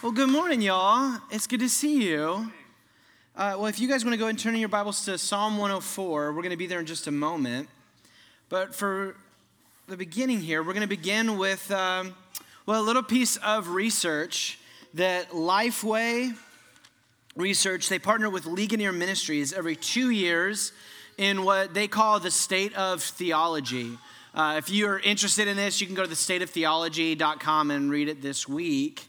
Well, good morning, y'all. It's good to see you. Uh, well, if you guys want to go and turn in your Bibles to Psalm 104, we're going to be there in just a moment. But for the beginning here, we're going to begin with, um, well, a little piece of research that Lifeway Research, they partner with Ligonier Ministries every two years in what they call the state of theology. Uh, if you're interested in this, you can go to the stateoftheology.com and read it this week.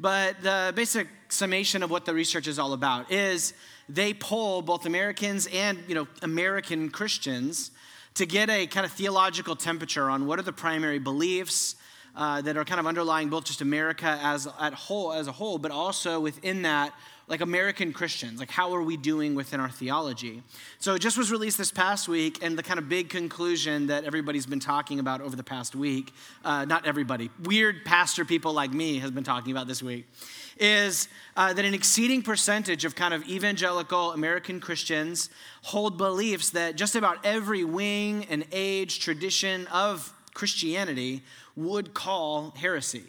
But the basic summation of what the research is all about is they poll both Americans and you know American Christians to get a kind of theological temperature on what are the primary beliefs uh, that are kind of underlying both just America as at whole as a whole, but also within that like American Christians, like how are we doing within our theology? So it just was released this past week, and the kind of big conclusion that everybody's been talking about over the past week, uh, not everybody, weird pastor people like me has been talking about this week, is uh, that an exceeding percentage of kind of evangelical American Christians hold beliefs that just about every wing and age tradition of Christianity would call heresy.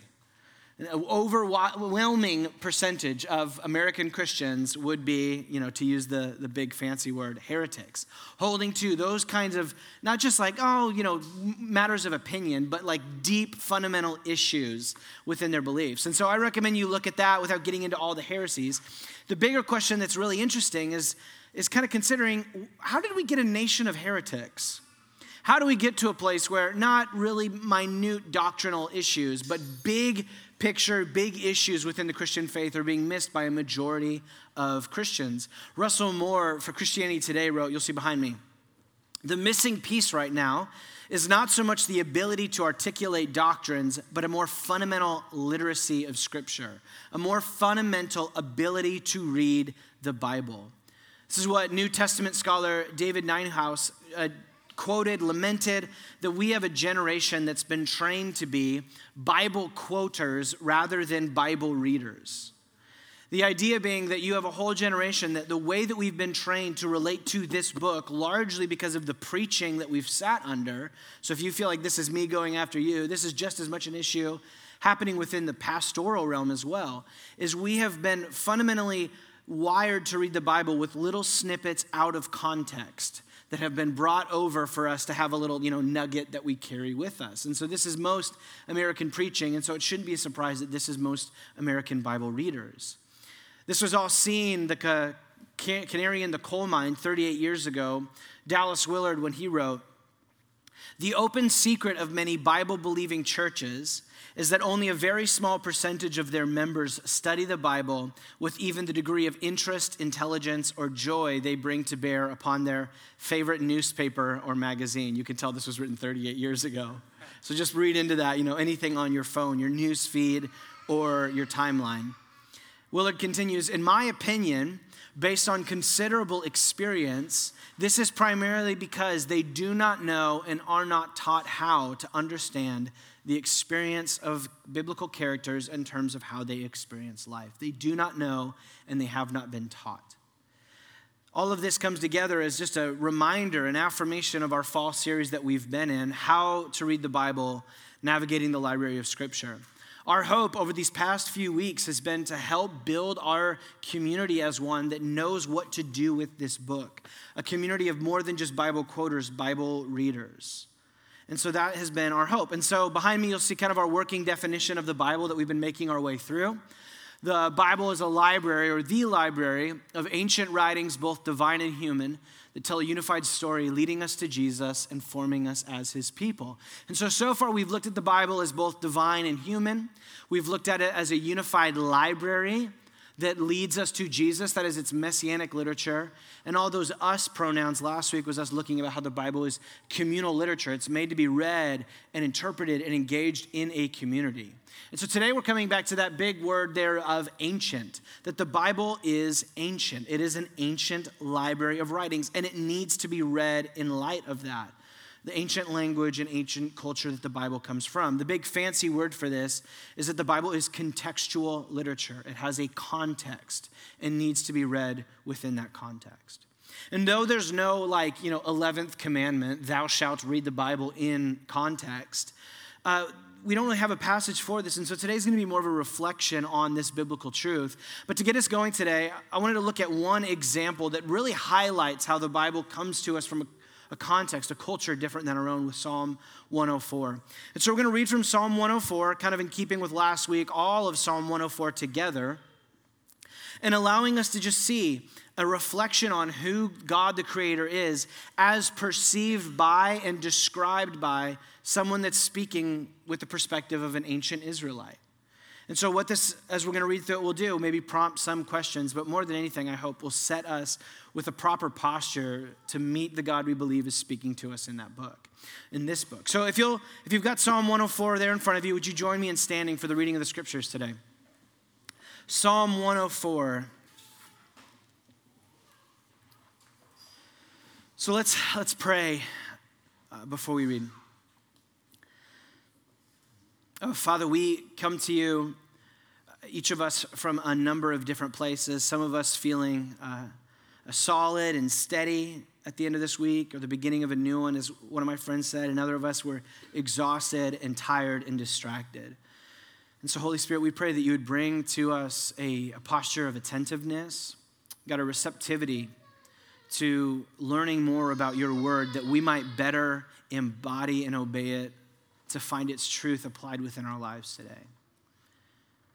An overwhelming percentage of American Christians would be, you know, to use the, the big fancy word, heretics, holding to those kinds of, not just like, oh, you know, matters of opinion, but like deep fundamental issues within their beliefs. And so I recommend you look at that without getting into all the heresies. The bigger question that's really interesting is, is kind of considering how did we get a nation of heretics? How do we get to a place where not really minute doctrinal issues, but big picture, big issues within the Christian faith are being missed by a majority of Christians? Russell Moore for Christianity Today wrote, you'll see behind me, the missing piece right now is not so much the ability to articulate doctrines, but a more fundamental literacy of Scripture, a more fundamental ability to read the Bible. This is what New Testament scholar David Nienhuis uh, quoted, lamented that we have a generation that's been trained to be Bible quoters rather than Bible readers. The idea being that you have a whole generation that the way that we've been trained to relate to this book, largely because of the preaching that we've sat under. So if you feel like this is me going after you, this is just as much an issue happening within the pastoral realm as well, is we have been fundamentally wired to read the Bible with little snippets out of context that have been brought over for us to have a little, you know, nugget that we carry with us. And so this is most American preaching, and so it shouldn't be a surprise that this is most American Bible readers. This was all seen, the canary in the coal mine 38 years ago, Dallas Willard, when he wrote, The open secret of many Bible believing churches is that only a very small percentage of their members study the Bible with even the degree of interest, intelligence, or joy they bring to bear upon their favorite newspaper or magazine. You can tell this was written 38 years ago. So just read into that, you know, anything on your phone, your news feed, or your timeline. Willard continues In my opinion, based on considerable experience, this is primarily because they do not know and are not taught how to understand the experience of biblical characters in terms of how they experience life. They do not know and they have not been taught. All of this comes together as just a reminder, an affirmation of our fall series that we've been in how to read the Bible, navigating the library of Scripture. Our hope over these past few weeks has been to help build our community as one that knows what to do with this book, a community of more than just Bible quoters, Bible readers. And so that has been our hope. And so behind me, you'll see kind of our working definition of the Bible that we've been making our way through. The Bible is a library or the library of ancient writings, both divine and human, that tell a unified story leading us to Jesus and forming us as his people. And so, so far, we've looked at the Bible as both divine and human. We've looked at it as a unified library that leads us to Jesus, that is its messianic literature. And all those us pronouns last week was us looking about how the Bible is communal literature. It's made to be read and interpreted and engaged in a community. And so today we're coming back to that big word there of ancient, that the Bible is ancient. It is an ancient library of writings, and it needs to be read in light of that the ancient language and ancient culture that the Bible comes from. The big fancy word for this is that the Bible is contextual literature. It has a context and needs to be read within that context. And though there's no like, you know, 11th commandment, thou shalt read the Bible in context, uh, we don't really have a passage for this, and so today's going to be more of a reflection on this biblical truth. But to get us going today, I wanted to look at one example that really highlights how the Bible comes to us from a, a context, a culture different than our own with Psalm 104. And so we're going to read from Psalm 104, kind of in keeping with last week, all of Psalm 104 together, and allowing us to just see a reflection on who God the Creator is as perceived by and described by someone that's speaking with the perspective of an ancient Israelite. And so, what this, as we're going to read through it, will do, maybe prompt some questions, but more than anything, I hope will set us with a proper posture to meet the God we believe is speaking to us in that book, in this book. So, if you'll, if you've got Psalm 104 there in front of you, would you join me in standing for the reading of the scriptures today? Psalm 104. So let's let's pray uh, before we read. Oh, Father, we come to you, each of us from a number of different places, some of us feeling uh, solid and steady at the end of this week or the beginning of a new one, as one of my friends said. Another of us were exhausted and tired and distracted. And so, Holy Spirit, we pray that you would bring to us a, a posture of attentiveness, got a receptivity to learning more about your word that we might better embody and obey it to find its truth applied within our lives today.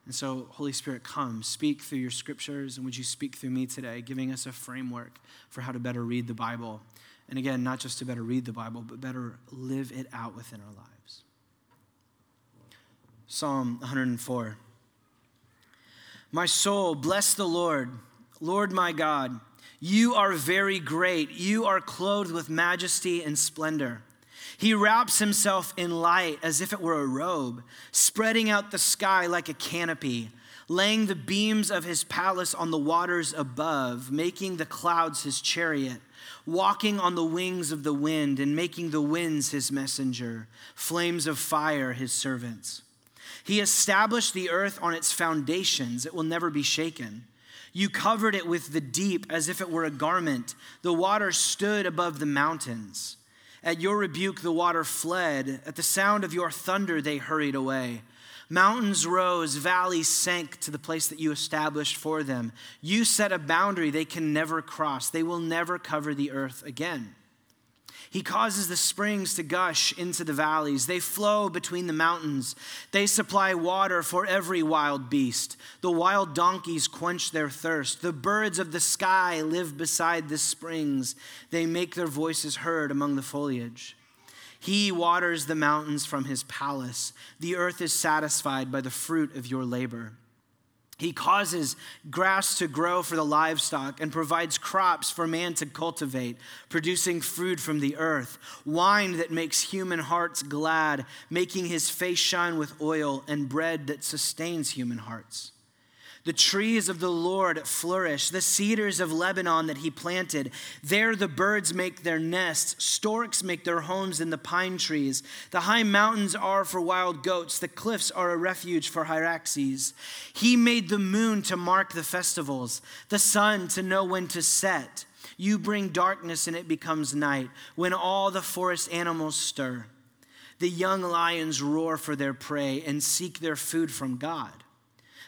And so, Holy Spirit, come, speak through your scriptures, and would you speak through me today, giving us a framework for how to better read the Bible. And again, not just to better read the Bible, but better live it out within our lives. Psalm 104. My soul, bless the Lord, Lord my God. You are very great. You are clothed with majesty and splendor. He wraps himself in light as if it were a robe, spreading out the sky like a canopy, laying the beams of his palace on the waters above, making the clouds his chariot, walking on the wings of the wind, and making the winds his messenger, flames of fire his servants. He established the earth on its foundations, it will never be shaken. You covered it with the deep as if it were a garment. The water stood above the mountains. At your rebuke, the water fled. At the sound of your thunder, they hurried away. Mountains rose, valleys sank to the place that you established for them. You set a boundary they can never cross. They will never cover the earth again. He causes the springs to gush into the valleys. They flow between the mountains. They supply water for every wild beast. The wild donkeys quench their thirst. The birds of the sky live beside the springs. They make their voices heard among the foliage. He waters the mountains from his palace. The earth is satisfied by the fruit of your labor. He causes grass to grow for the livestock and provides crops for man to cultivate, producing food from the earth, wine that makes human hearts glad, making his face shine with oil, and bread that sustains human hearts. The trees of the Lord flourish, the cedars of Lebanon that he planted. There the birds make their nests, storks make their homes in the pine trees. The high mountains are for wild goats, the cliffs are a refuge for hyraxes. He made the moon to mark the festivals, the sun to know when to set. You bring darkness and it becomes night, when all the forest animals stir. The young lions roar for their prey and seek their food from God.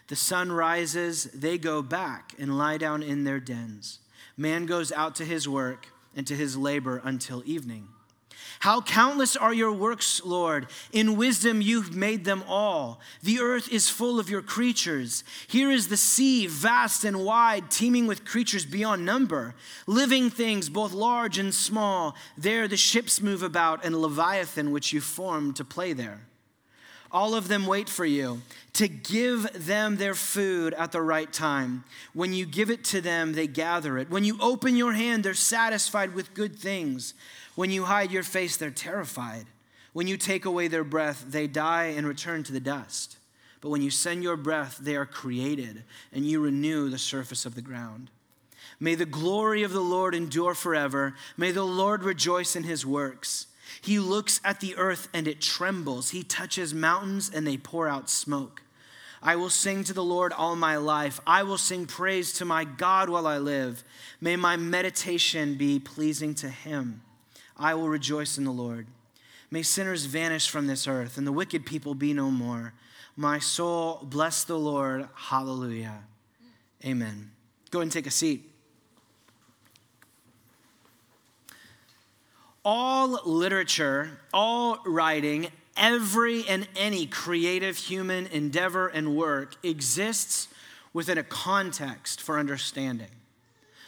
The sun rises, they go back and lie down in their dens. Man goes out to his work and to his labor until evening. How countless are your works, Lord! In wisdom you've made them all. The earth is full of your creatures. Here is the sea, vast and wide, teeming with creatures beyond number, living things both large and small. There the ships move about, and Leviathan, which you formed to play there. All of them wait for you to give them their food at the right time. When you give it to them, they gather it. When you open your hand, they're satisfied with good things. When you hide your face, they're terrified. When you take away their breath, they die and return to the dust. But when you send your breath, they are created, and you renew the surface of the ground. May the glory of the Lord endure forever. May the Lord rejoice in his works. He looks at the earth and it trembles. He touches mountains and they pour out smoke. I will sing to the Lord all my life. I will sing praise to my God while I live. May my meditation be pleasing to him. I will rejoice in the Lord. May sinners vanish from this earth and the wicked people be no more. My soul, bless the Lord. Hallelujah. Amen. Go and take a seat. All literature, all writing, every and any creative human endeavor and work exists within a context for understanding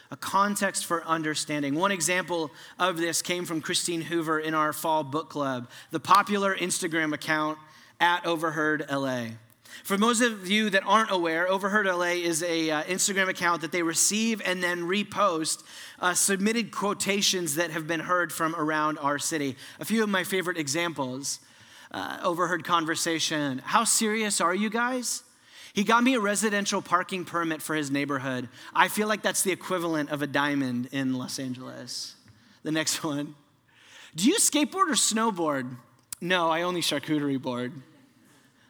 a context for understanding. One example of this came from Christine Hoover in our fall book club, the popular Instagram account at Overheard LA. For most of you that aren't aware, Overheard LA is a uh, Instagram account that they receive and then repost uh, submitted quotations that have been heard from around our city. A few of my favorite examples. Uh, overheard conversation. How serious are you guys? He got me a residential parking permit for his neighborhood. I feel like that's the equivalent of a diamond in Los Angeles. The next one. Do you skateboard or snowboard? No, I only charcuterie board.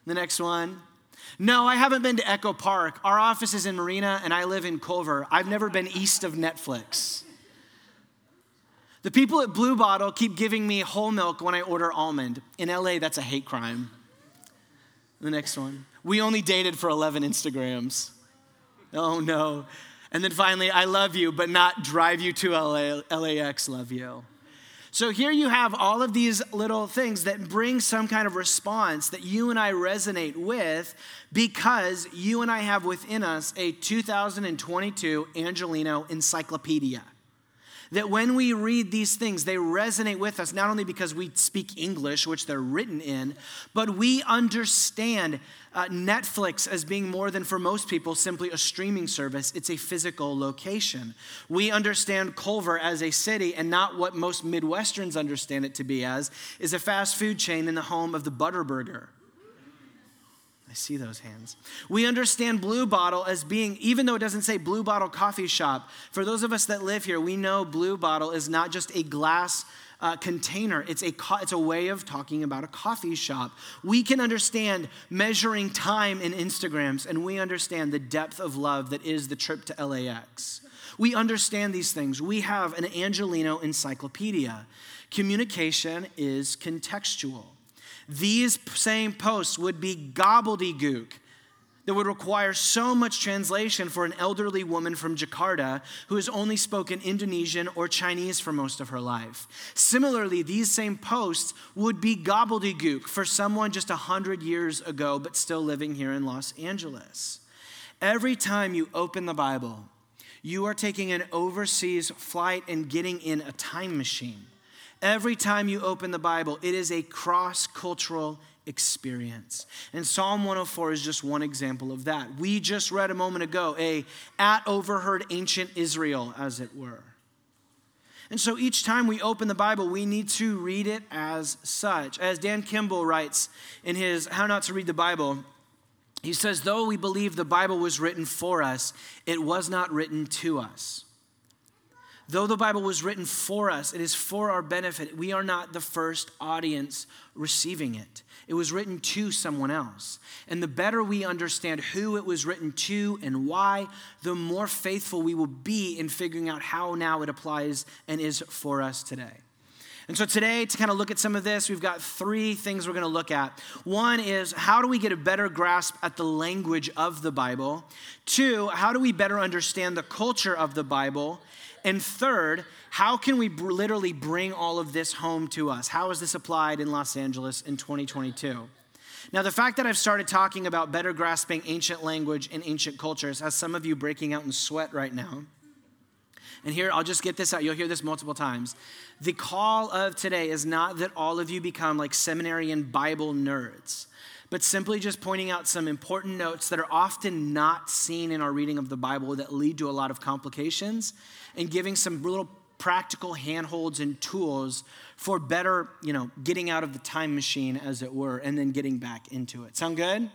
The next one. No, I haven't been to Echo Park. Our office is in Marina and I live in Culver. I've never been east of Netflix. The people at Blue Bottle keep giving me whole milk when I order almond. In LA, that's a hate crime. The next one. We only dated for 11 Instagrams. Oh no. And then finally, I love you, but not drive you to LA, LAX, love you. So here you have all of these little things that bring some kind of response that you and I resonate with because you and I have within us a 2022 Angelino encyclopedia that when we read these things, they resonate with us, not only because we speak English, which they're written in, but we understand uh, Netflix as being more than for most people simply a streaming service, it's a physical location. We understand Culver as a city and not what most Midwesterns understand it to be as, is a fast food chain in the home of the Butterburger. I see those hands. We understand Blue Bottle as being, even though it doesn't say Blue Bottle Coffee Shop, for those of us that live here, we know Blue Bottle is not just a glass uh, container, it's a, co- it's a way of talking about a coffee shop. We can understand measuring time in Instagrams, and we understand the depth of love that is the trip to LAX. We understand these things. We have an Angelino encyclopedia. Communication is contextual. These same posts would be gobbledygook that would require so much translation for an elderly woman from Jakarta who has only spoken Indonesian or Chinese for most of her life. Similarly, these same posts would be gobbledygook for someone just 100 years ago but still living here in Los Angeles. Every time you open the Bible, you are taking an overseas flight and getting in a time machine. Every time you open the Bible, it is a cross cultural experience. And Psalm 104 is just one example of that. We just read a moment ago a at overheard ancient Israel as it were. And so each time we open the Bible, we need to read it as such. As Dan Kimball writes in his How Not to Read the Bible, he says, Though we believe the Bible was written for us, it was not written to us. Though the Bible was written for us, it is for our benefit. We are not the first audience receiving it. It was written to someone else. And the better we understand who it was written to and why, the more faithful we will be in figuring out how now it applies and is for us today. And so today, to kind of look at some of this, we've got three things we're going to look at. One is how do we get a better grasp at the language of the Bible? Two, how do we better understand the culture of the Bible? And third, how can we br- literally bring all of this home to us? How is this applied in Los Angeles in 2022? Now, the fact that I've started talking about better grasping ancient language and ancient cultures has some of you breaking out in sweat right now. And here, I'll just get this out. You'll hear this multiple times. The call of today is not that all of you become like seminary and Bible nerds but simply just pointing out some important notes that are often not seen in our reading of the Bible that lead to a lot of complications and giving some little practical handholds and tools for better, you know, getting out of the time machine as it were and then getting back into it. Sound good?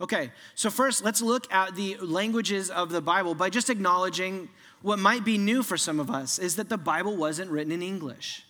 Okay. So first, let's look at the languages of the Bible by just acknowledging what might be new for some of us is that the Bible wasn't written in English.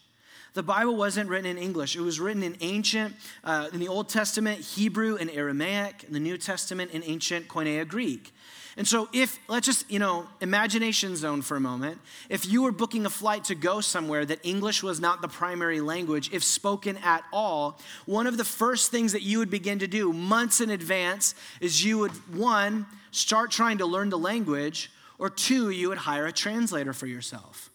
The Bible wasn't written in English. It was written in ancient, uh, in the Old Testament, Hebrew and Aramaic, in the New Testament, in ancient Koine Greek. And so, if, let's just, you know, imagination zone for a moment. If you were booking a flight to go somewhere that English was not the primary language, if spoken at all, one of the first things that you would begin to do months in advance is you would, one, start trying to learn the language, or two, you would hire a translator for yourself.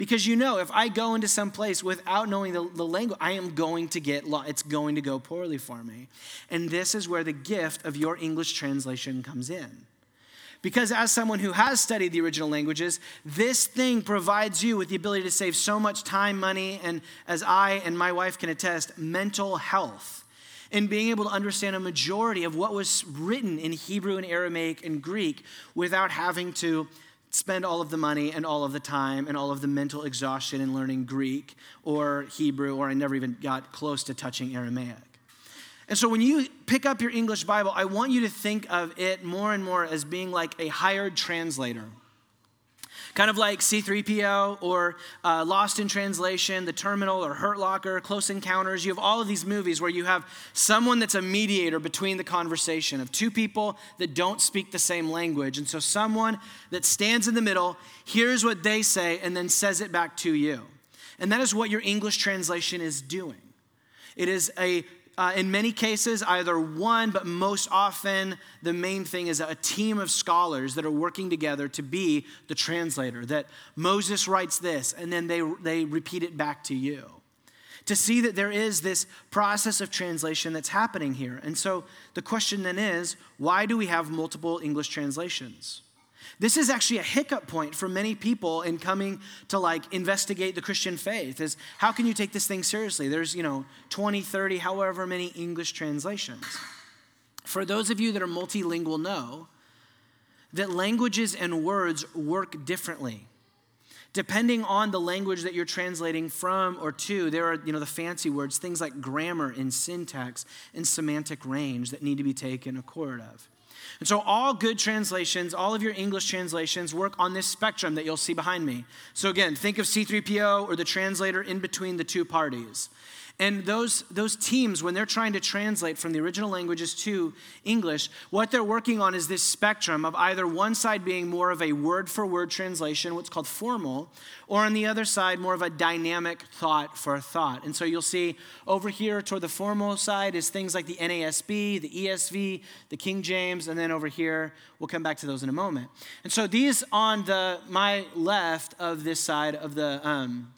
Because you know, if I go into some place without knowing the, the language, I am going to get lost. It's going to go poorly for me. And this is where the gift of your English translation comes in. Because as someone who has studied the original languages, this thing provides you with the ability to save so much time, money, and as I and my wife can attest, mental health in being able to understand a majority of what was written in Hebrew and Aramaic and Greek without having to spend all of the money and all of the time and all of the mental exhaustion in learning Greek or Hebrew, or I never even got close to touching Aramaic. And so when you pick up your English Bible, I want you to think of it more and more as being like a hired translator. Kind of like C3PO or uh, Lost in Translation, The Terminal, or Hurt Locker, Close Encounters. You have all of these movies where you have someone that's a mediator between the conversation of two people that don't speak the same language. And so someone that stands in the middle hears what they say and then says it back to you. And that is what your English translation is doing. It is a uh, in many cases, either one, but most often, the main thing is a team of scholars that are working together to be the translator. That Moses writes this, and then they, they repeat it back to you. To see that there is this process of translation that's happening here. And so the question then is why do we have multiple English translations? This is actually a hiccup point for many people in coming to like investigate the Christian faith is how can you take this thing seriously? There's, you know, 20, 30, however many English translations. For those of you that are multilingual know that languages and words work differently. Depending on the language that you're translating from or to, there are, you know, the fancy words, things like grammar and syntax and semantic range that need to be taken accord of. And so, all good translations, all of your English translations work on this spectrum that you'll see behind me. So, again, think of C3PO or the translator in between the two parties. And those, those teams, when they're trying to translate from the original languages to English, what they're working on is this spectrum of either one side being more of a word for word translation, what's called formal, or on the other side, more of a dynamic thought for thought. And so you'll see over here toward the formal side is things like the NASB, the ESV, the King James, and then over here, we'll come back to those in a moment. And so these on the my left of this side of the um,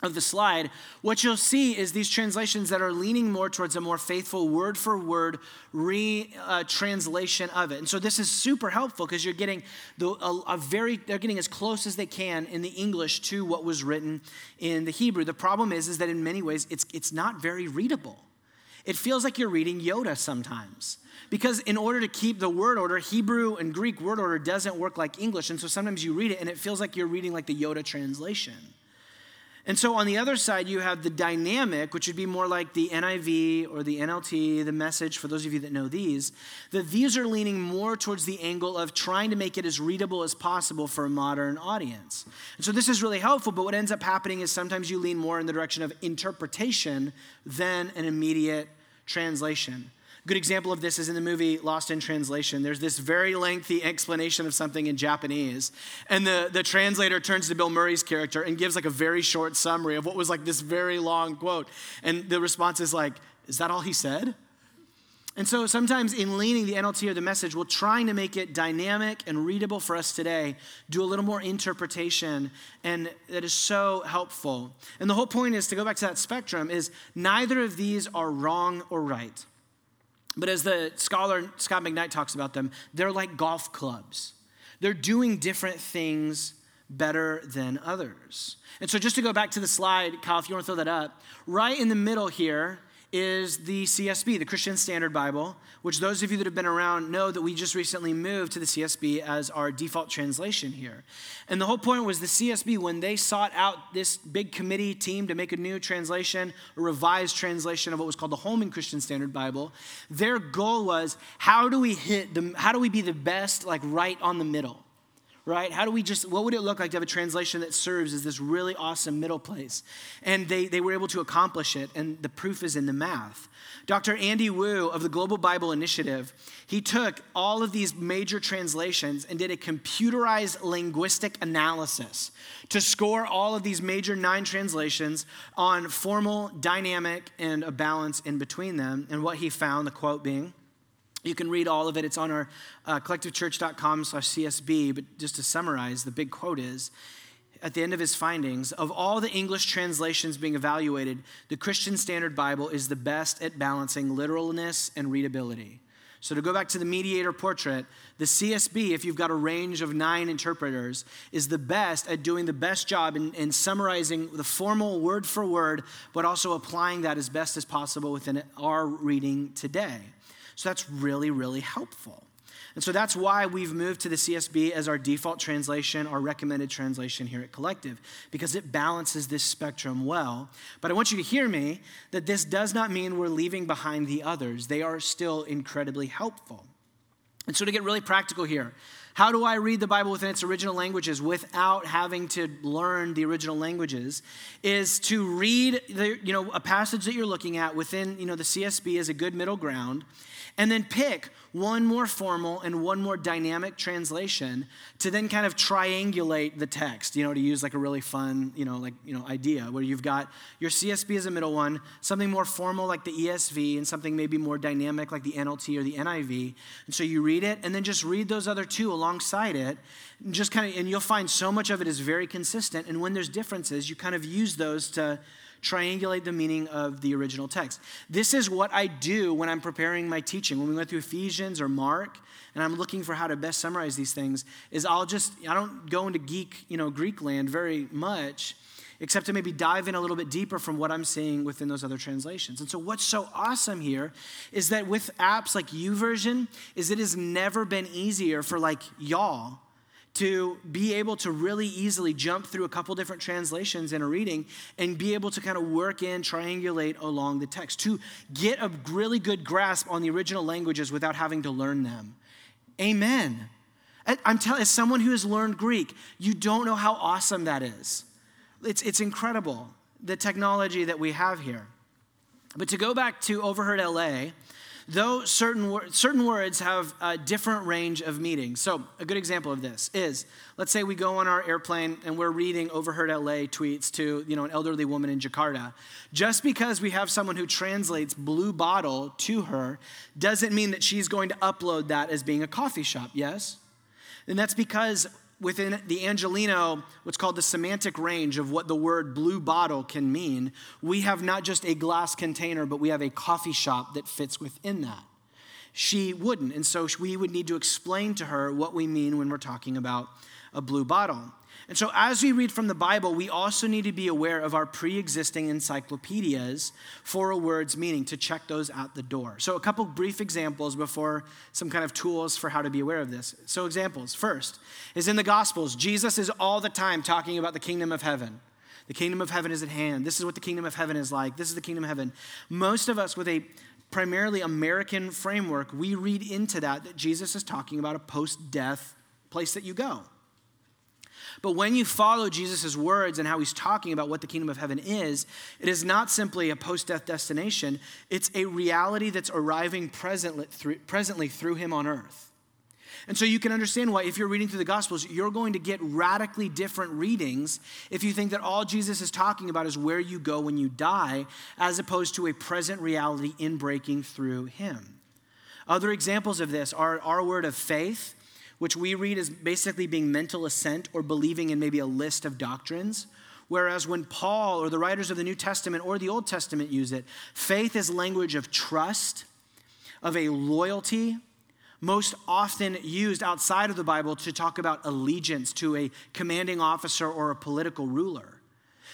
of the slide, what you'll see is these translations that are leaning more towards a more faithful word for word re uh, of it. And so this is super helpful because you're getting the, a, a, very, they're getting as close as they can in the English to what was written in the Hebrew. The problem is, is that in many ways it's, it's not very readable. It feels like you're reading Yoda sometimes. Because in order to keep the word order, Hebrew and Greek word order doesn't work like English. And so sometimes you read it and it feels like you're reading like the Yoda translation. And so on the other side, you have the dynamic, which would be more like the NIV or the NLT, the message, for those of you that know these, that these are leaning more towards the angle of trying to make it as readable as possible for a modern audience. And so this is really helpful, but what ends up happening is sometimes you lean more in the direction of interpretation than an immediate translation good example of this is in the movie Lost in Translation. There's this very lengthy explanation of something in Japanese. And the, the translator turns to Bill Murray's character and gives like a very short summary of what was like this very long quote. And the response is like, is that all he said? And so sometimes in leaning the NLT or the message, we're trying to make it dynamic and readable for us today, do a little more interpretation, and that is so helpful. And the whole point is to go back to that spectrum is neither of these are wrong or right. But as the scholar Scot McKnight talks about them, they're like golf clubs. They're doing different things better than others. And so, just to go back to the slide, Kyle, if you want to throw that up, right in the middle here is the CSB, the Christian Standard Bible, which those of you that have been around know that we just recently moved to the CSB as our default translation here. And the whole point was the CSB, when they sought out this big committee team to make a new translation, a revised translation of what was called the Holman Christian Standard Bible, their goal was how do we hit the, how do we be the best, like right on the middle? Right? How do we just, what would it look like to have a translation that serves as this really awesome middle place? And they, they were able to accomplish it, and the proof is in the math. Dr. Andi Wu of the Global Bible Initiative, he took all of these major translations and did a computerized linguistic analysis to score all of these major nine translations on formal, dynamic, and a balance in between them. And what he found, the quote being, you can read all of it. It's on our uh, collectivechurch.com slash CSB. But just to summarize, the big quote is at the end of his findings of all the English translations being evaluated, the Christian Standard Bible is the best at balancing literalness and readability. So, to go back to the mediator portrait, the CSB, if you've got a range of nine interpreters, is the best at doing the best job in, in summarizing the formal word for word, but also applying that as best as possible within our reading today. So, that's really, really helpful. And so that's why we've moved to the CSB as our default translation, our recommended translation here at Collective, because it balances this spectrum well. But I want you to hear me that this does not mean we're leaving behind the others, they are still incredibly helpful. And so to get really practical here, how do I read the Bible within its original languages without having to learn the original languages? Is to read the, you know, a passage that you're looking at within you know, the CSB as a good middle ground, and then pick one more formal and one more dynamic translation to then kind of triangulate the text, you know, to use like a really fun, you know, like, you know, idea where you've got your CSB as a middle one, something more formal like the ESV, and something maybe more dynamic like the NLT or the NIV. And so you read it and then just read those other two alongside it. And just kind of, and you'll find so much of it is very consistent. And when there's differences, you kind of use those to triangulate the meaning of the original text. This is what I do when I'm preparing my teaching. When we went through Ephesians or Mark, and I'm looking for how to best summarize these things, is I'll just I don't go into geek, you know, Greek land very much, except to maybe dive in a little bit deeper from what I'm seeing within those other translations. And so what's so awesome here is that with apps like YouVersion, is it has never been easier for like y'all to be able to really easily jump through a couple different translations in a reading and be able to kind of work in, triangulate along the text, to get a really good grasp on the original languages without having to learn them. Amen. I'm telling as someone who has learned Greek, you don't know how awesome that is. It's, it's incredible, the technology that we have here. But to go back to Overheard LA, though certain, certain words have a different range of meanings. So, a good example of this is let's say we go on our airplane and we're reading overheard LA tweets to you know, an elderly woman in Jakarta. Just because we have someone who translates blue bottle to her doesn't mean that she's going to upload that as being a coffee shop, yes? And that's because within the Angelino, what's called the semantic range of what the word blue bottle can mean, we have not just a glass container, but we have a coffee shop that fits within that. She wouldn't. And so we would need to explain to her what we mean when we're talking about a blue bottle. And so, as we read from the Bible, we also need to be aware of our pre existing encyclopedias for a word's meaning to check those at the door. So, a couple brief examples before some kind of tools for how to be aware of this. So, examples first is in the Gospels, Jesus is all the time talking about the kingdom of heaven. The kingdom of heaven is at hand. This is what the kingdom of heaven is like. This is the kingdom of heaven. Most of us, with a primarily American framework, we read into that that Jesus is talking about a post death place that you go. But when you follow Jesus' words and how he's talking about what the kingdom of heaven is, it is not simply a post death destination, it's a reality that's arriving presently through, presently through him on earth. And so you can understand why, if you're reading through the Gospels, you're going to get radically different readings if you think that all Jesus is talking about is where you go when you die, as opposed to a present reality in breaking through him. Other examples of this are our word of faith which we read as basically being mental assent or believing in maybe a list of doctrines. Whereas when Paul or the writers of the New Testament or the Old Testament use it, faith is language of trust, of a loyalty, most often used outside of the Bible to talk about allegiance to a commanding officer or a political ruler.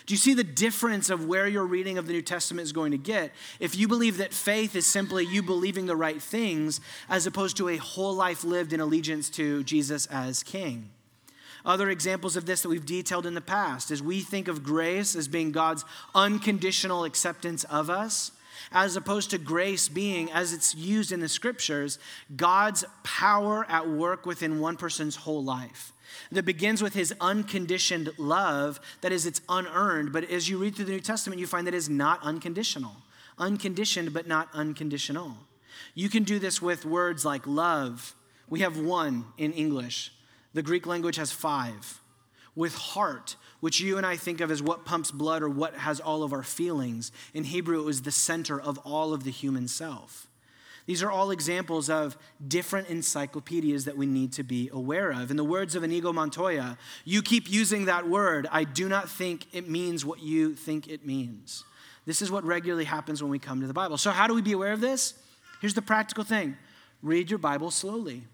Do you see the difference of where your reading of the New Testament is going to get? If you believe that faith is simply you believing the right things, as opposed to a whole life lived in allegiance to Jesus as King. Other examples of this that we've detailed in the past is we think of grace as being God's unconditional acceptance of us, as opposed to grace being, as it's used in the scriptures, God's power at work within one person's whole life. That begins with his unconditioned love, that is, it's unearned. But as you read through the New Testament, you find that it's not unconditional. Unconditioned, but not unconditional. You can do this with words like love. We have one in English, the Greek language has five. With heart, which you and I think of as what pumps blood or what has all of our feelings. In Hebrew, it was the center of all of the human self. These are all examples of different encyclopedias that we need to be aware of. In the words of Inigo Montoya, you keep using that word. I do not think it means what you think it means. This is what regularly happens when we come to the Bible. So, how do we be aware of this? Here's the practical thing read your Bible slowly.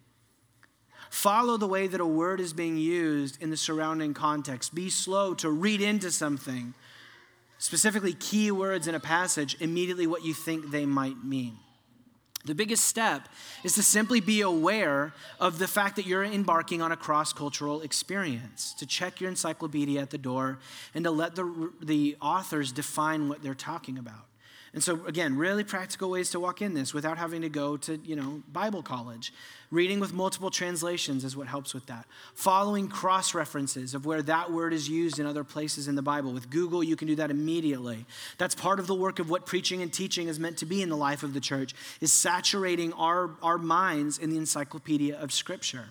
Follow the way that a word is being used in the surrounding context. Be slow to read into something, specifically key words in a passage, immediately what you think they might mean. The biggest step is to simply be aware of the fact that you're embarking on a cross cultural experience, to check your encyclopedia at the door, and to let the, the authors define what they're talking about. And so, again, really practical ways to walk in this without having to go to, you know, Bible college. Reading with multiple translations is what helps with that. Following cross references of where that word is used in other places in the Bible. With Google, you can do that immediately. That's part of the work of what preaching and teaching is meant to be in the life of the church, is saturating our, our minds in the encyclopedia of Scripture.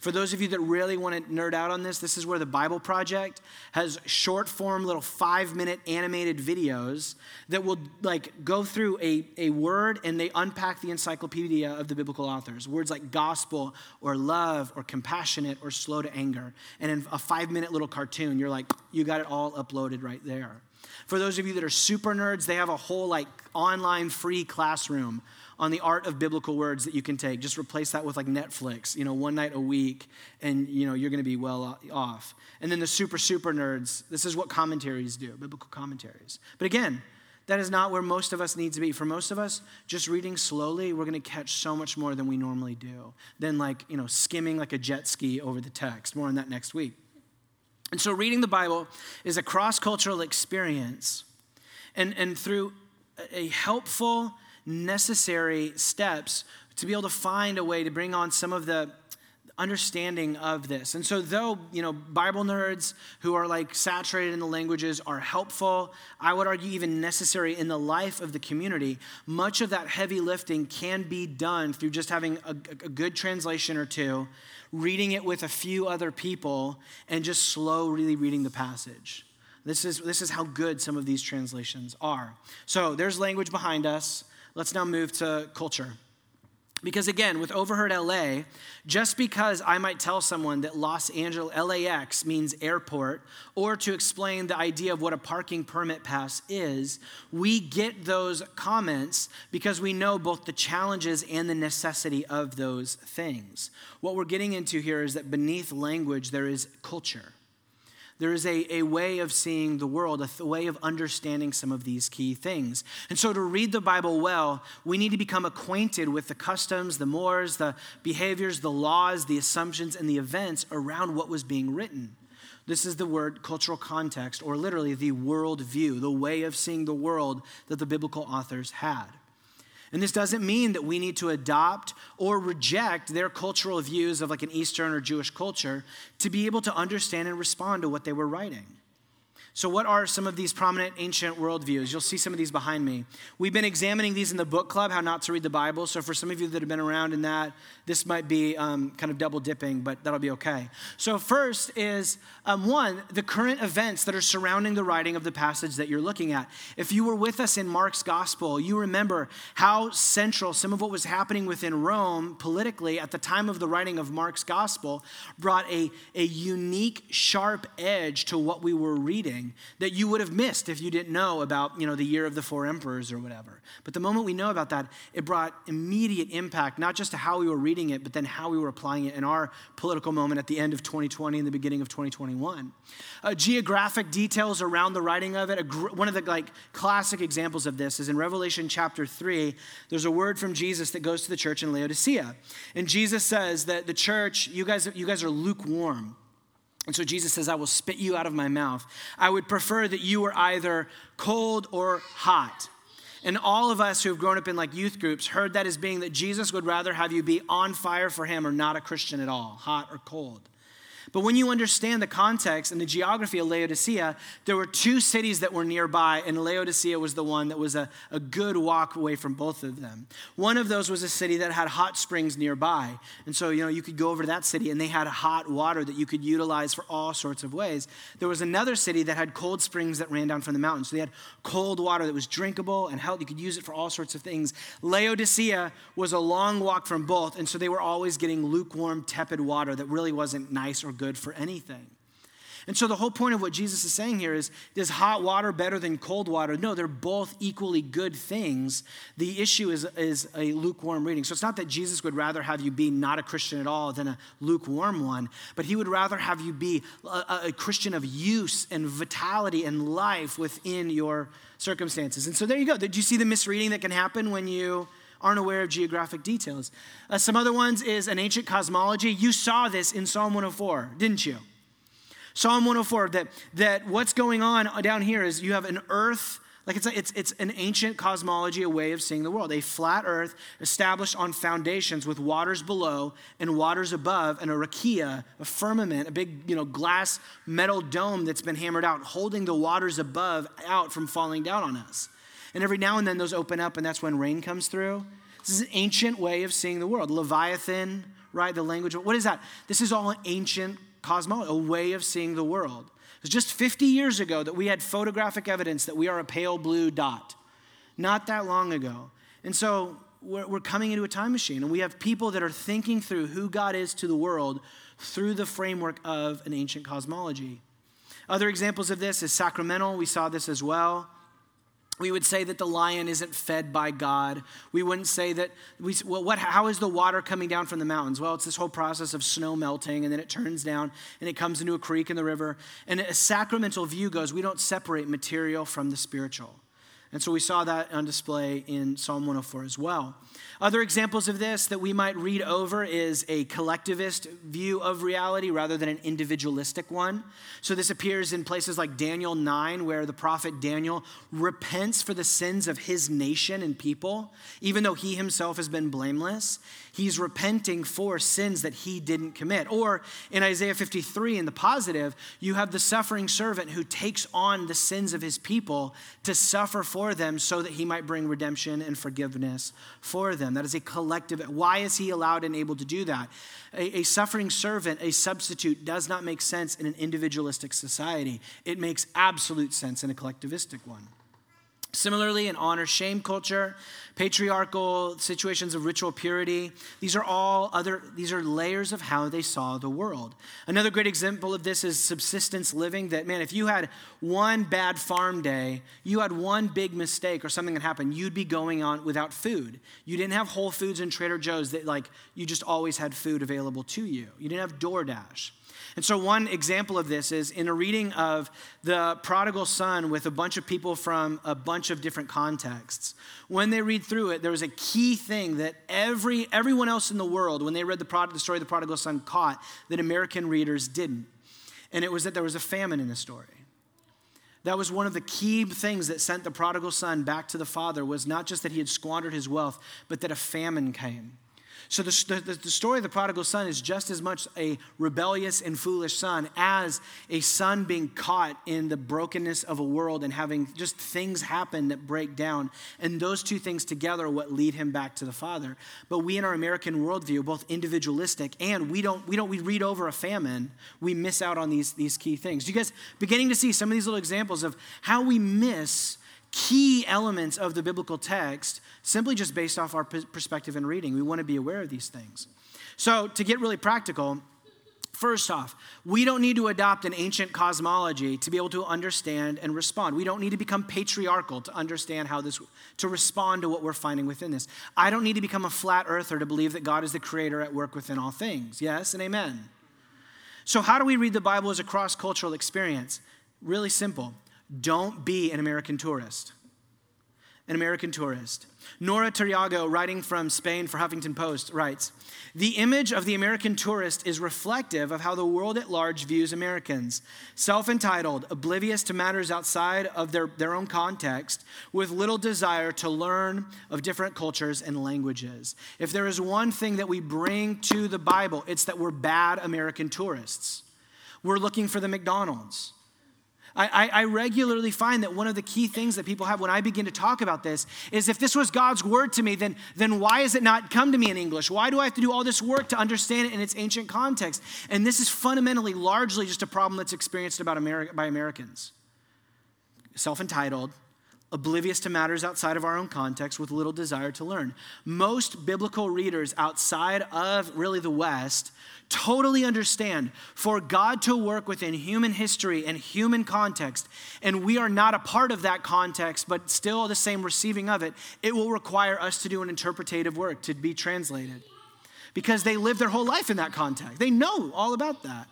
For those of you that really want to nerd out on this, this is where the Bible Project has short form, little five minute animated videos that will like go through a, a word and they unpack the encyclopedia of the biblical authors. Words like gospel or love or compassionate or slow to anger. And in a five minute little cartoon, you're like, you got it all uploaded right there. For those of you that are super nerds, they have a whole like online free classroom on the art of biblical words that you can take. Just replace that with like Netflix, you know, one night a week, and you know, you're going to be well off. And then the super, super nerds, this is what commentaries do, biblical commentaries. But again, that is not where most of us need to be. For most of us, just reading slowly, we're going to catch so much more than we normally do, than like, you know, skimming like a jet ski over the text. More on that next week. And so, reading the Bible is a cross cultural experience. And, and through a helpful necessary steps to be able to find a way to bring on some of the understanding of this. And so though, you know, Bible nerds who are like saturated in the languages are helpful, I would argue even necessary in the life of the community, much of that heavy lifting can be done through just having a, a good translation or two, reading it with a few other people and just slow really reading the passage. This is, this is how good some of these translations are. So there's language behind us. Let's now move to culture. Because again, with Overheard LA, just because I might tell someone that Los Angeles LAX means airport, or to explain the idea of what a parking permit pass is, we get those comments because we know both the challenges and the necessity of those things. What we're getting into here is that beneath language, there is culture. There is a, a way of seeing the world, a th- way of understanding some of these key things. And so, to read the Bible well, we need to become acquainted with the customs, the mores, the behaviors, the laws, the assumptions, and the events around what was being written. This is the word cultural context, or literally the world view, the way of seeing the world that the biblical authors had. And this doesn't mean that we need to adopt or reject their cultural views of like an Eastern or Jewish culture to be able to understand and respond to what they were writing. So, what are some of these prominent ancient worldviews? You'll see some of these behind me. We've been examining these in the book club, How Not to Read the Bible. So, for some of you that have been around in that, this might be um, kind of double dipping, but that'll be okay. So, first is um, one, the current events that are surrounding the writing of the passage that you're looking at. If you were with us in Mark's gospel, you remember how central some of what was happening within Rome politically at the time of the writing of Mark's gospel brought a, a unique, sharp edge to what we were reading that you would have missed if you didn't know about, you know, the year of the four emperors or whatever. But the moment we know about that, it brought immediate impact, not just to how we were reading it, but then how we were applying it in our political moment at the end of 2020 and the beginning of 2021. Uh, geographic details around the writing of it. Gr- one of the like classic examples of this is in Revelation chapter 3, there's a word from Jesus that goes to the church in Laodicea. And Jesus says that the church, you guys, you guys are lukewarm. And so Jesus says, I will spit you out of my mouth. I would prefer that you were either cold or hot. And all of us who have grown up in like youth groups heard that as being that Jesus would rather have you be on fire for him or not a Christian at all, hot or cold. But when you understand the context and the geography of Laodicea, there were two cities that were nearby, and Laodicea was the one that was a, a good walk away from both of them. One of those was a city that had hot springs nearby. And so, you know, you could go over to that city and they had hot water that you could utilize for all sorts of ways. There was another city that had cold springs that ran down from the mountains. So they had cold water that was drinkable and health. You could use it for all sorts of things. Laodicea was a long walk from both, and so they were always getting lukewarm, tepid water that really wasn't nice or good for anything. And so the whole point of what Jesus is saying here is is hot water better than cold water? No, they're both equally good things. The issue is, is a lukewarm reading. So it's not that Jesus would rather have you be not a Christian at all than a lukewarm one, but he would rather have you be a, a Christian of use and vitality and life within your circumstances. And so there you go. Did you see the misreading that can happen when you aren't aware of geographic details. Uh, some other ones is an ancient cosmology. You saw this in Psalm 104, didn't you? Psalm 104, that, that what's going on down here is you have an earth, like it's, a, it's, it's an ancient cosmology, a way of seeing the world. A flat earth established on foundations with waters below and waters above, and a rakia, a firmament, a big you know, glass metal dome that's been hammered out, holding the waters above out from falling down on us. And every now and then those open up, and that's when rain comes through. This is an ancient way of seeing the world. Leviathan, right? The language. What is that? This is all an ancient cosmology, a way of seeing the world. It was just 50 years ago that we had photographic evidence that we are a pale blue dot. Not that long ago. And so we're, we're coming into a time machine, and we have people that are thinking through who God is to the world through the framework of an ancient cosmology. Other examples of this is sacramental. We saw this as well. We would say that the lion isn't fed by God. We wouldn't say that, we, well, what, how is the water coming down from the mountains? Well, it's this whole process of snow melting, and then it turns down and it comes into a creek in the river. And a sacramental view goes we don't separate material from the spiritual. And so we saw that on display in Psalm 104 as well. Other examples of this that we might read over is a collectivist view of reality rather than an individualistic one. So this appears in places like Daniel 9, where the prophet Daniel repents for the sins of his nation and people, even though he himself has been blameless. He's repenting for sins that he didn't commit. Or in Isaiah 53, in the positive, you have the suffering servant who takes on the sins of his people to suffer for them so that he might bring redemption and forgiveness for them them. That is a collective. Why is he allowed and able to do that? A, a, suffering servant, a substitute, does not make sense in an individualistic society. It makes absolute sense in a collectivistic one. Similarly, in honor shame culture, patriarchal situations of ritual purity, these are all other, these are layers of how they saw the world. Another great example of this is subsistence living. That, man, if you had one bad farm day, you had one big mistake or something that happened, you'd be going on without food. You didn't have Whole Foods and Trader Joe's that, like, you just always had food available to you. You didn't have DoorDash. And so, one example of this is in a reading of the prodigal son with a bunch of people from a bunch of different contexts. When they read through it, there was a key thing that every, everyone else in the world, when they read the, prod, the story of the prodigal son, caught that American readers didn't. And it was that there was a famine in the story. That was one of the key things that sent the prodigal son back to the father was not just that he had squandered his wealth, but that a famine came. So the, the, the, story of the prodigal son is just as much a rebellious and foolish son as a son being caught in the brokenness of a world and having just things happen that break down. And those two things together what lead him back to the father. But we in our American worldview, both individualistic and we don't, we don't, we read over a famine, we miss out on these, these key things. You guys beginning to see some of these little examples of how we miss key elements of the biblical text simply just based off our perspective and reading. We want to be aware of these things. So, to get really practical, First off, we don't need to adopt an ancient cosmology to be able to understand and respond. We don't need to become patriarchal to understand how this, to respond to what we're finding within this. I don't need to become a flat earther to believe that God is the creator at work within all things. Yes and amen. So, how do we read the Bible as a cross cultural experience? Really simple. Don't be an American tourist. An American tourist. Nora Tariago, writing from Spain for Huffington Post, writes The image of the American tourist is reflective of how the world at large views Americans self entitled, oblivious to matters outside of their, their own context, with little desire to learn of different cultures and languages. If there is one thing that we bring to the Bible, it's that we're bad American tourists. We're looking for the McDonald's. I, I, regularly find that one of the key things that people have when I begin to talk about this is if this was God's word to me, then, then why has it not come to me in English? Why do I have to do all this work to understand it in its ancient context? And this is fundamentally, largely just a problem that's experienced about Ameri- by Americans. Self entitled, oblivious to matters outside of our own context with little desire to learn. Most biblical readers outside of really the West totally understand for God to work within human history and human context, and we are not a part of that context, but still the same receiving of it, it will require us to do an interpretative work to be translated. Because they live their whole life in that context. They know all about that.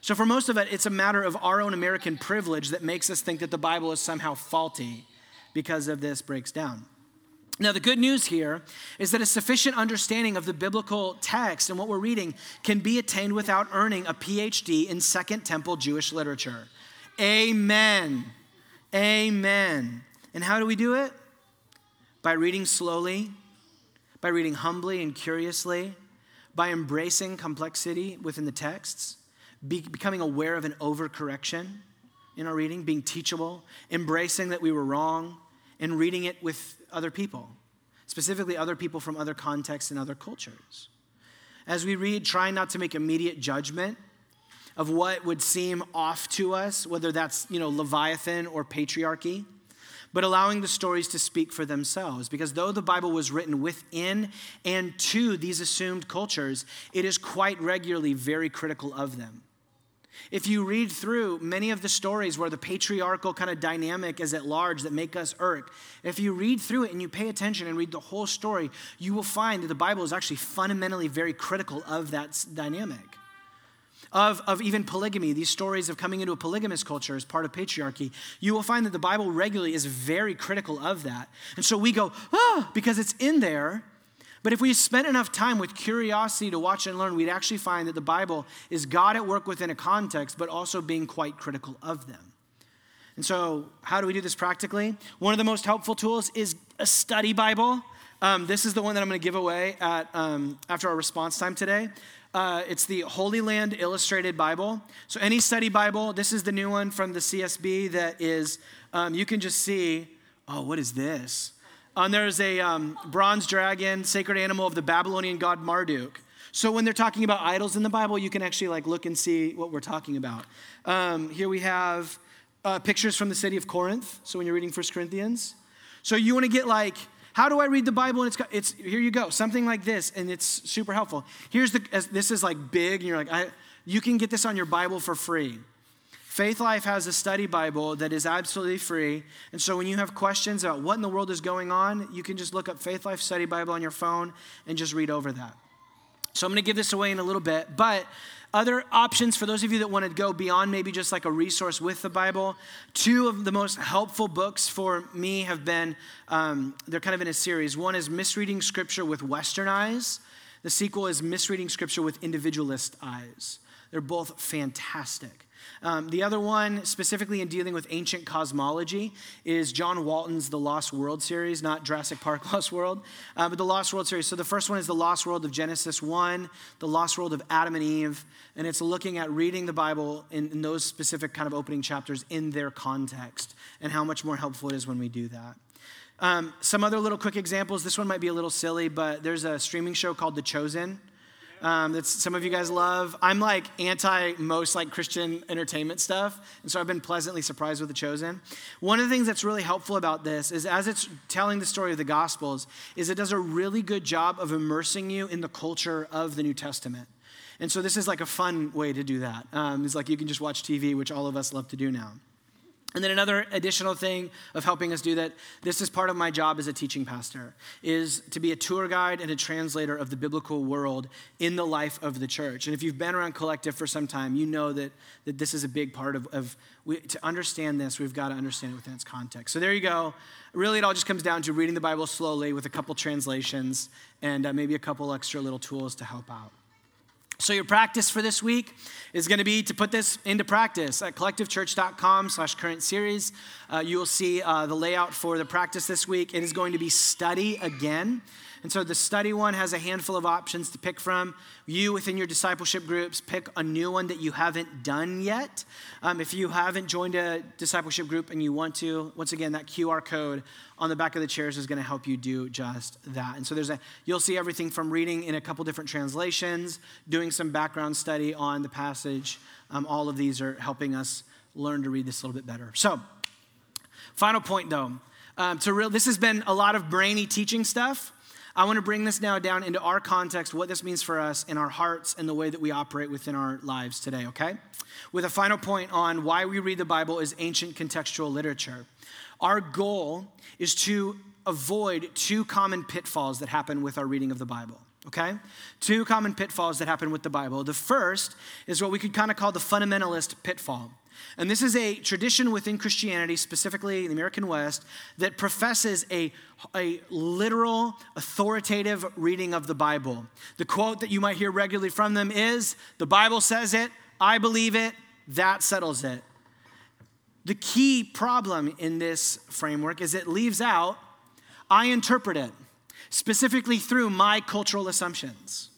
So, for most of it, it's a matter of our own American privilege that makes us think that the Bible is somehow faulty because of this breaks down. Now, the good news here is that a sufficient understanding of the biblical text and what we're reading can be attained without earning a PhD in Second Temple Jewish literature. Amen. Amen. And how do we do it? By reading slowly, by reading humbly and curiously, by embracing complexity within the texts, be, becoming aware of an overcorrection in our reading, being teachable, embracing that we were wrong, and reading it with other people, specifically other people from other contexts and other cultures. As we read, trying not to make immediate judgment of what would seem off to us, whether that's, you know, Leviathan or patriarchy, but allowing the stories to speak for themselves. Because though the Bible was written within and to these assumed cultures, it is quite regularly very critical of them. If you read through many of the stories where the patriarchal kind of dynamic is at large that make us irk, if you read through it and you pay attention and read the whole story, you will find that the Bible is actually fundamentally very critical of that dynamic. Of, of even polygamy, these stories of coming into a polygamous culture as part of patriarchy, you will find that the Bible regularly is very critical of that. And so we go, ah, because it's in there, but if we spent enough time with curiosity to watch and learn, we'd actually find that the Bible is God at work within a context, but also being quite critical of them. And so, how do we do this practically? One of the most helpful tools is a study Bible. Um, this is the one that I'm going to give away at, um, after our response time today. Uh, it's the Holy Land Illustrated Bible. So, any study Bible, this is the new one from the CSB that is, um, you can just see, oh, what is this? And there's a um, bronze dragon, sacred animal of the Babylonian god Marduk. So when they're talking about idols in the Bible, you can actually like look and see what we're talking about. Um, here we have uh, pictures from the city of Corinth. So when you're reading First Corinthians, so you want to get like, how do I read the Bible? And it's, it's here you go, something like this, and it's super helpful. Here's the this is like big, and you're like, I, you can get this on your Bible for free. Faithlife has a study Bible that is absolutely free. And so when you have questions about what in the world is going on, you can just look up Faithlife Study Bible on your phone and just read over that. So I'm going to give this away in a little bit. But other options for those of you that want to go beyond maybe just like a resource with the Bible, two of the most helpful books for me have been, um, they're kind of in a series. One is Misreading Scripture with Western Eyes, the sequel is Misreading Scripture with Individualist Eyes. They're both fantastic. Um, the other one, specifically in dealing with ancient cosmology, is John Walton's The Lost World series, not Jurassic Park Lost World, uh, but the Lost World series. So the first one is The Lost World of Genesis 1, The Lost World of Adam and Eve, and it's looking at reading the Bible in, in those specific kind of opening chapters in their context and how much more helpful it is when we do that. Um, some other little quick examples. This one might be a little silly, but there's a streaming show called The Chosen um, that some of you guys love. I'm like anti most like Christian entertainment stuff, and so I've been pleasantly surprised with The Chosen. One of the things that's really helpful about this is as it's telling the story of the Gospels, is it does a really good job of immersing you in the culture of the New Testament. And so this is like a fun way to do that. Um, it's like you can just watch TV, which all of us love to do now. And then another additional thing of helping us do that, this is part of my job as a teaching pastor, is to be a tour guide and a translator of the biblical world in the life of the church. And if you've been around Collective for some time, you know that, that this is a big part of, of we, to understand this, we've got to understand it within its context. So there you go. Really, it all just comes down to reading the Bible slowly with a couple translations and uh, maybe a couple extra little tools to help out. So your practice for this week is going to be to put this into practice at collectivechurch.com slash current series. Uh, you will see uh, the layout for the practice this week. It is going to be study again. And so the study one has a handful of options to pick from. You, within your discipleship groups, pick a new one that you haven't done yet. Um, if you haven't joined a discipleship group and you want to, once again, that QR code on the back of the chairs is going to help you do just that. And so there's a, you'll see everything from reading in a couple different translations, doing some background study on the passage. Um, all of these are helping us learn to read this a little bit better. So, final point though. Um, to real, this has been a lot of brainy teaching stuff. I want to bring this now down into our context, what this means for us in our hearts and the way that we operate within our lives today, okay? With a final point on why we read the Bible as ancient contextual literature. Our goal is to avoid two common pitfalls that happen with our reading of the Bible okay? Two common pitfalls that happen with the Bible. The first is what we could kind of call the fundamentalist pitfall. And this is a tradition within Christianity, specifically in the American West, that professes a, a literal, authoritative reading of the Bible. The quote that you might hear regularly from them is The Bible says it, I believe it, that settles it. The key problem in this framework is it leaves out, I interpret it, specifically through my cultural assumptions.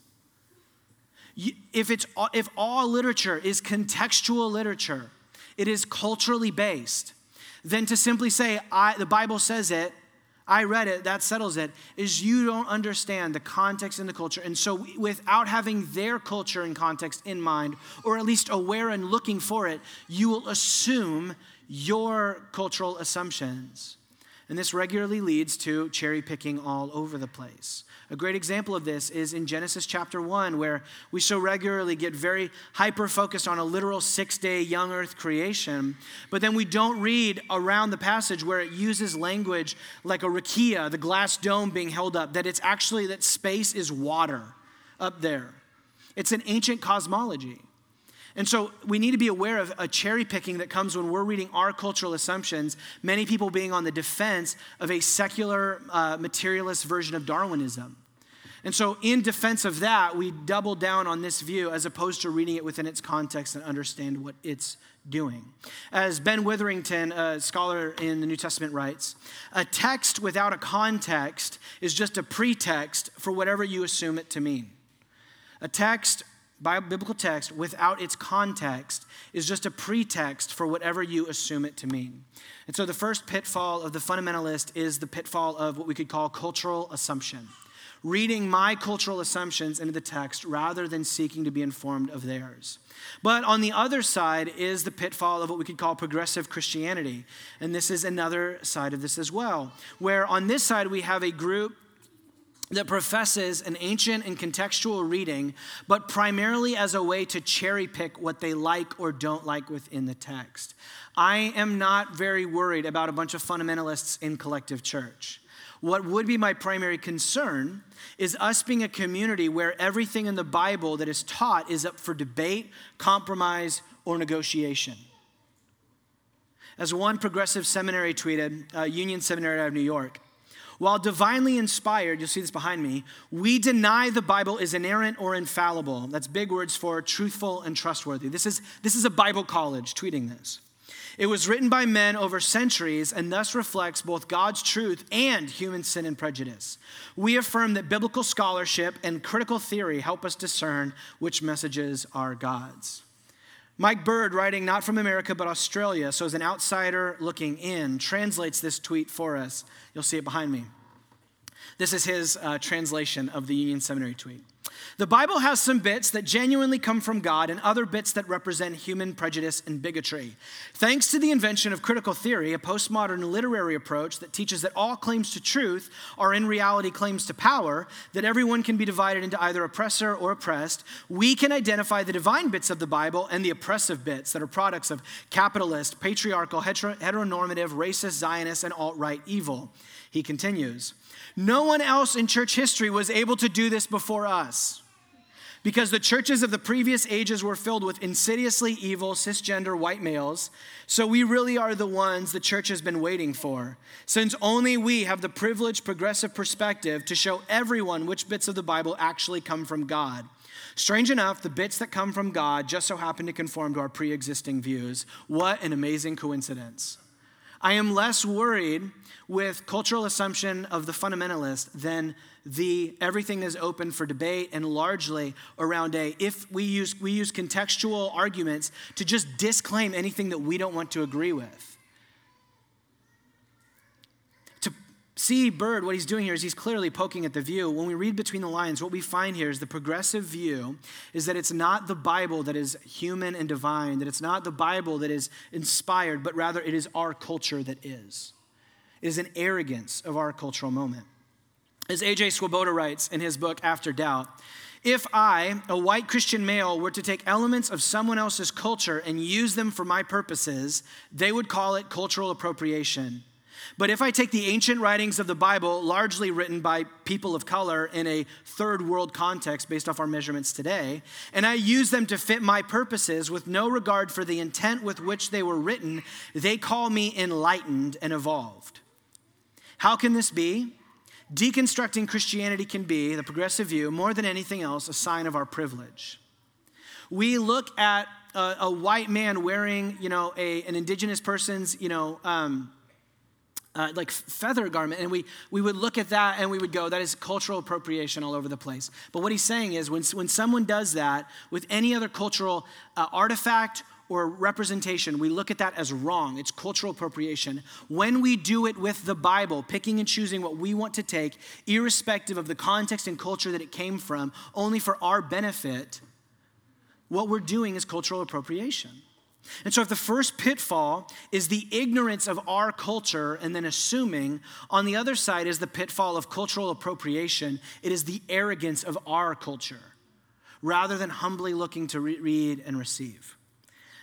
If, it's, if all literature is contextual literature, it is culturally based, then to simply say, I, the Bible says it, I read it, that settles it, is you don't understand the context and the culture. And so, without having their culture and context in mind, or at least aware and looking for it, you will assume your cultural assumptions. And this regularly leads to cherry picking all over the place. A great example of this is in Genesis chapter 1, where we so regularly get very hyper focused on a literal six day young earth creation, but then we don't read around the passage where it uses language like a rakia, the glass dome being held up, that it's actually that space is water up there. It's an ancient cosmology. And so we need to be aware of a cherry picking that comes when we're reading our cultural assumptions, many people being on the defense of a secular uh, materialist version of Darwinism. And so, in defense of that, we double down on this view as opposed to reading it within its context and understand what it's doing. As Ben Witherington, a scholar in the New Testament, writes, a text without a context is just a pretext for whatever you assume it to mean. A text biblical text without its context is just a pretext for whatever you assume it to mean. And so the first pitfall of the fundamentalist is the pitfall of what we could call cultural assumption. Reading my cultural assumptions into the text rather than seeking to be informed of theirs. But on the other side is the pitfall of what we could call progressive Christianity. And this is another side of this as well, where on this side we have a group that professes an ancient and contextual reading, but primarily as a way to cherry pick what they like or don't like within the text. I am not very worried about a bunch of fundamentalists in collective church. What would be my primary concern is us being a community where everything in the Bible that is taught is up for debate, compromise, or negotiation. As one progressive seminary tweeted, uh, Union Seminary out of New York, while divinely inspired, you'll see this behind me, we deny the Bible is inerrant or infallible. That's big words for truthful and trustworthy. This is, this is a Bible college tweeting this. It was written by men over centuries and thus reflects both God's truth and human sin and prejudice. We affirm that biblical scholarship and critical theory help us discern which messages are God's. Mike Bird, writing not from America but Australia, so as an outsider looking in, translates this tweet for us. You'll see it behind me. This is his uh, translation of the Union Seminary tweet. The Bible has some bits that genuinely come from God and other bits that represent human prejudice and bigotry. Thanks to the invention of critical theory, a postmodern literary approach that teaches that all claims to truth are in reality claims to power, that everyone can be divided into either oppressor or oppressed, we can identify the divine bits of the Bible and the oppressive bits that are products of capitalist, patriarchal, heteronormative, racist, Zionist, and alt right evil. He continues. No one else in church history was able to do this before us. Because the churches of the previous ages were filled with insidiously evil cisgender white males, so we really are the ones the church has been waiting for. Since only we have the privileged progressive perspective to show everyone which bits of the Bible actually come from God. Strange enough, the bits that come from God just so happen to conform to our pre existing views. What an amazing coincidence. I am less worried with cultural assumption of the fundamentalist than the everything is open for debate and largely around a if we use we use contextual arguments to just disclaim anything that we don't want to agree with to see bird what he's doing here is he's clearly poking at the view when we read between the lines what we find here is the progressive view is that it's not the bible that is human and divine that it's not the bible that is inspired but rather it is our culture that is it is an arrogance of our cultural moment. As A.J. Swoboda writes in his book, After Doubt, if I, a white Christian male, were to take elements of someone else's culture and use them for my purposes, they would call it cultural appropriation. But if I take the ancient writings of the Bible, largely written by people of color in a third world context based off our measurements today, and I use them to fit my purposes with no regard for the intent with which they were written, they call me enlightened and evolved. How can this be? Deconstructing Christianity can be, the progressive view, more than anything else, a sign of our privilege. We look at a, a white man wearing, you know, a, an indigenous person's, you know, um, uh, like feather garment, and we, we would look at that and we would go, that is cultural appropriation all over the place. But what he's saying is when, when someone does that with any other cultural uh, artifact or representation, we look at that as wrong. It's cultural appropriation. When we do it with the Bible, picking and choosing what we want to take, irrespective of the context and culture that it came from, only for our benefit, what we're doing is cultural appropriation. And so, if the first pitfall is the ignorance of our culture and then assuming, on the other side is the pitfall of cultural appropriation, it is the arrogance of our culture rather than humbly looking to re- read and receive.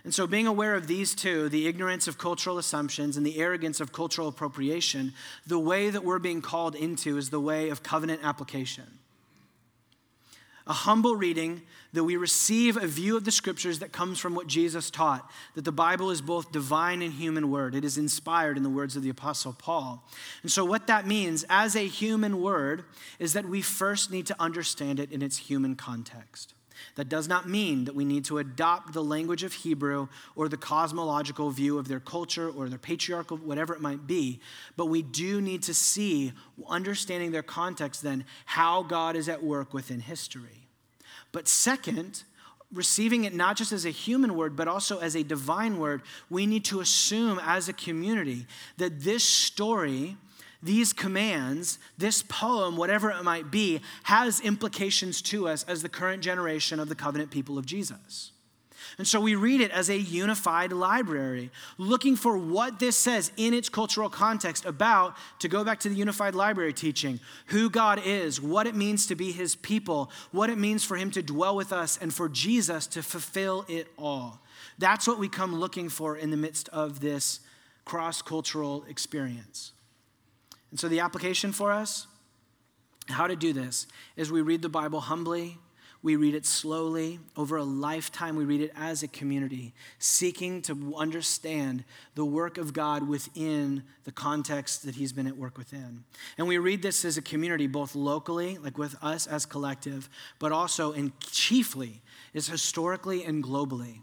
And so, being aware of these two, the ignorance of cultural assumptions and the arrogance of cultural appropriation, the way that we're being called into is the way of covenant application. A humble reading that we receive a view of the scriptures that comes from what Jesus taught, that the Bible is both divine and human word. It is inspired in the words of the Apostle Paul. And so, what that means as a human word is that we first need to understand it in its human context. That does not mean that we need to adopt the language of Hebrew or the cosmological view of their culture or their patriarchal, whatever it might be. But we do need to see, understanding their context, then, how God is at work within history. But second, receiving it not just as a human word, but also as a divine word, we need to assume as a community that this story these commands, this poem, whatever it might be, has implications to us as the current generation of the covenant people of Jesus. And so we read it as a unified library, looking for what this says in its cultural context about, to go back to the unified library teaching, who God is, what it means to be his people, what it means for him to dwell with us, and for Jesus to fulfill it all. That's what we come looking for in the midst of this cross cultural experience. And so, the application for us, how to do this, is we read the Bible humbly, we read it slowly. Over a lifetime, we read it as a community, seeking to understand the work of God within the context that He's been at work within. And we read this as a community, both locally, like with us as collective, but also and chiefly is historically and globally.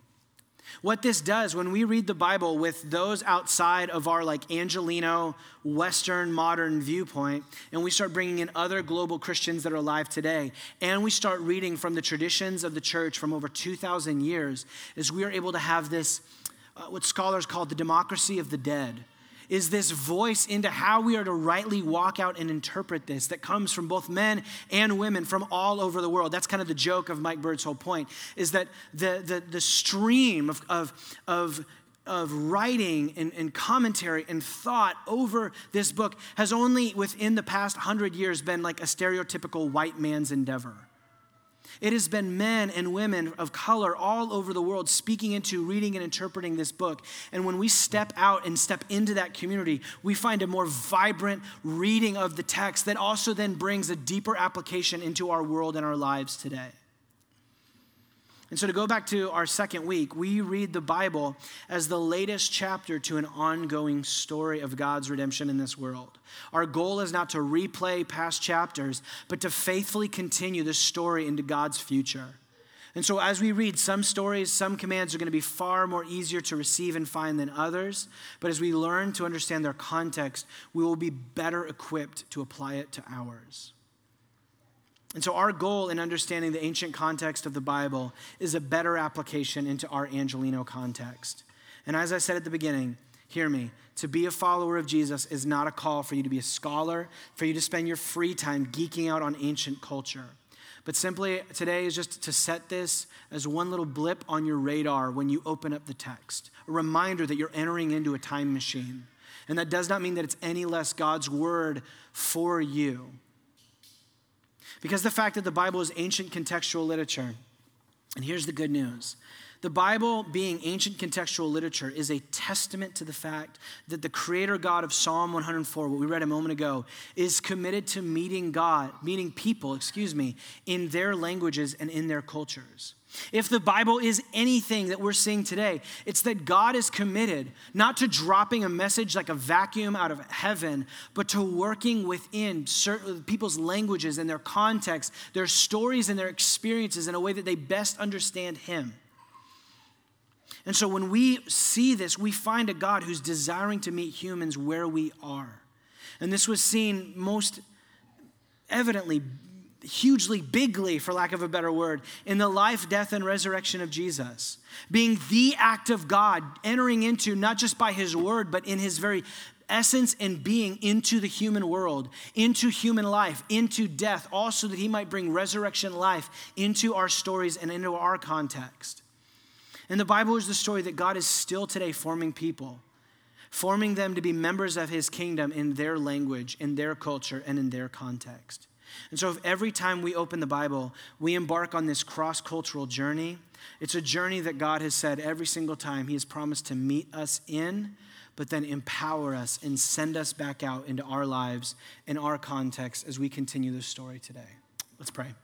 What this does when we read the Bible with those outside of our like Angelino Western modern viewpoint, and we start bringing in other global Christians that are alive today, and we start reading from the traditions of the church from over 2,000 years, is we are able to have this, uh, what scholars call the democracy of the dead is this voice into how we are to rightly walk out and interpret this that comes from both men and women from all over the world. That's kind of the joke of Mike Bird's whole point, is that the, the, the stream of, of, of of writing and, and, commentary and thought over this book has only within the past hundred years been like a stereotypical white man's endeavor. It has been men and women of color all over the world speaking into, reading, and interpreting this book. And when we step out and step into that community, we find a more vibrant reading of the text that also then brings a deeper application into our world and our lives today. And so, to go back to our second week, we read the Bible as the latest chapter to an ongoing story of God's redemption in this world. Our goal is not to replay past chapters, but to faithfully continue the story into God's future. And so, as we read some stories, some commands are going to be far more easier to receive and find than others. But as we learn to understand their context, we will be better equipped to apply it to ours. And so, our goal in understanding the ancient context of the Bible is a better application into our Angelino context. And as I said at the beginning, hear me. To be a follower of Jesus is not a call for you to be a scholar, for you to spend your free time geeking out on ancient culture. But simply today is just to set this as one little blip on your radar when you open up the text, a reminder that you're entering into a time machine. And that does not mean that it's any less God's word for you. Because the fact that the Bible is ancient contextual literature. And here's the good news the Bible, being ancient contextual literature, is a testament to the fact that the creator God of Psalm 104, what we read a moment ago, is committed to meeting God, meeting people, excuse me, in their languages and in their cultures. If the Bible is anything that we're seeing today, it's that God is committed not to dropping a message like a vacuum out of heaven, but to working within certain people's languages and their context, their stories and their experiences in a way that they best understand Him. And so when we see this, we find a God who's desiring to meet humans where we are. And this was seen most evidently hugely, bigly, for lack of a better word, in the life, death, and resurrection of Jesus. Being the act of God, entering into, not just by his word, but in his very essence and being into the human world, into human life, into death, also that he might bring resurrection life into our stories and into our context. And the Bible is the story that God is still today forming people, forming them to be members of his kingdom in their language, in their culture, and in their context. And so, if every time we open the Bible, we embark on this cross cultural journey, it's a journey that God has said every single time He has promised to meet us in, but then empower us and send us back out into our lives and our context as we continue this story today. Let's pray.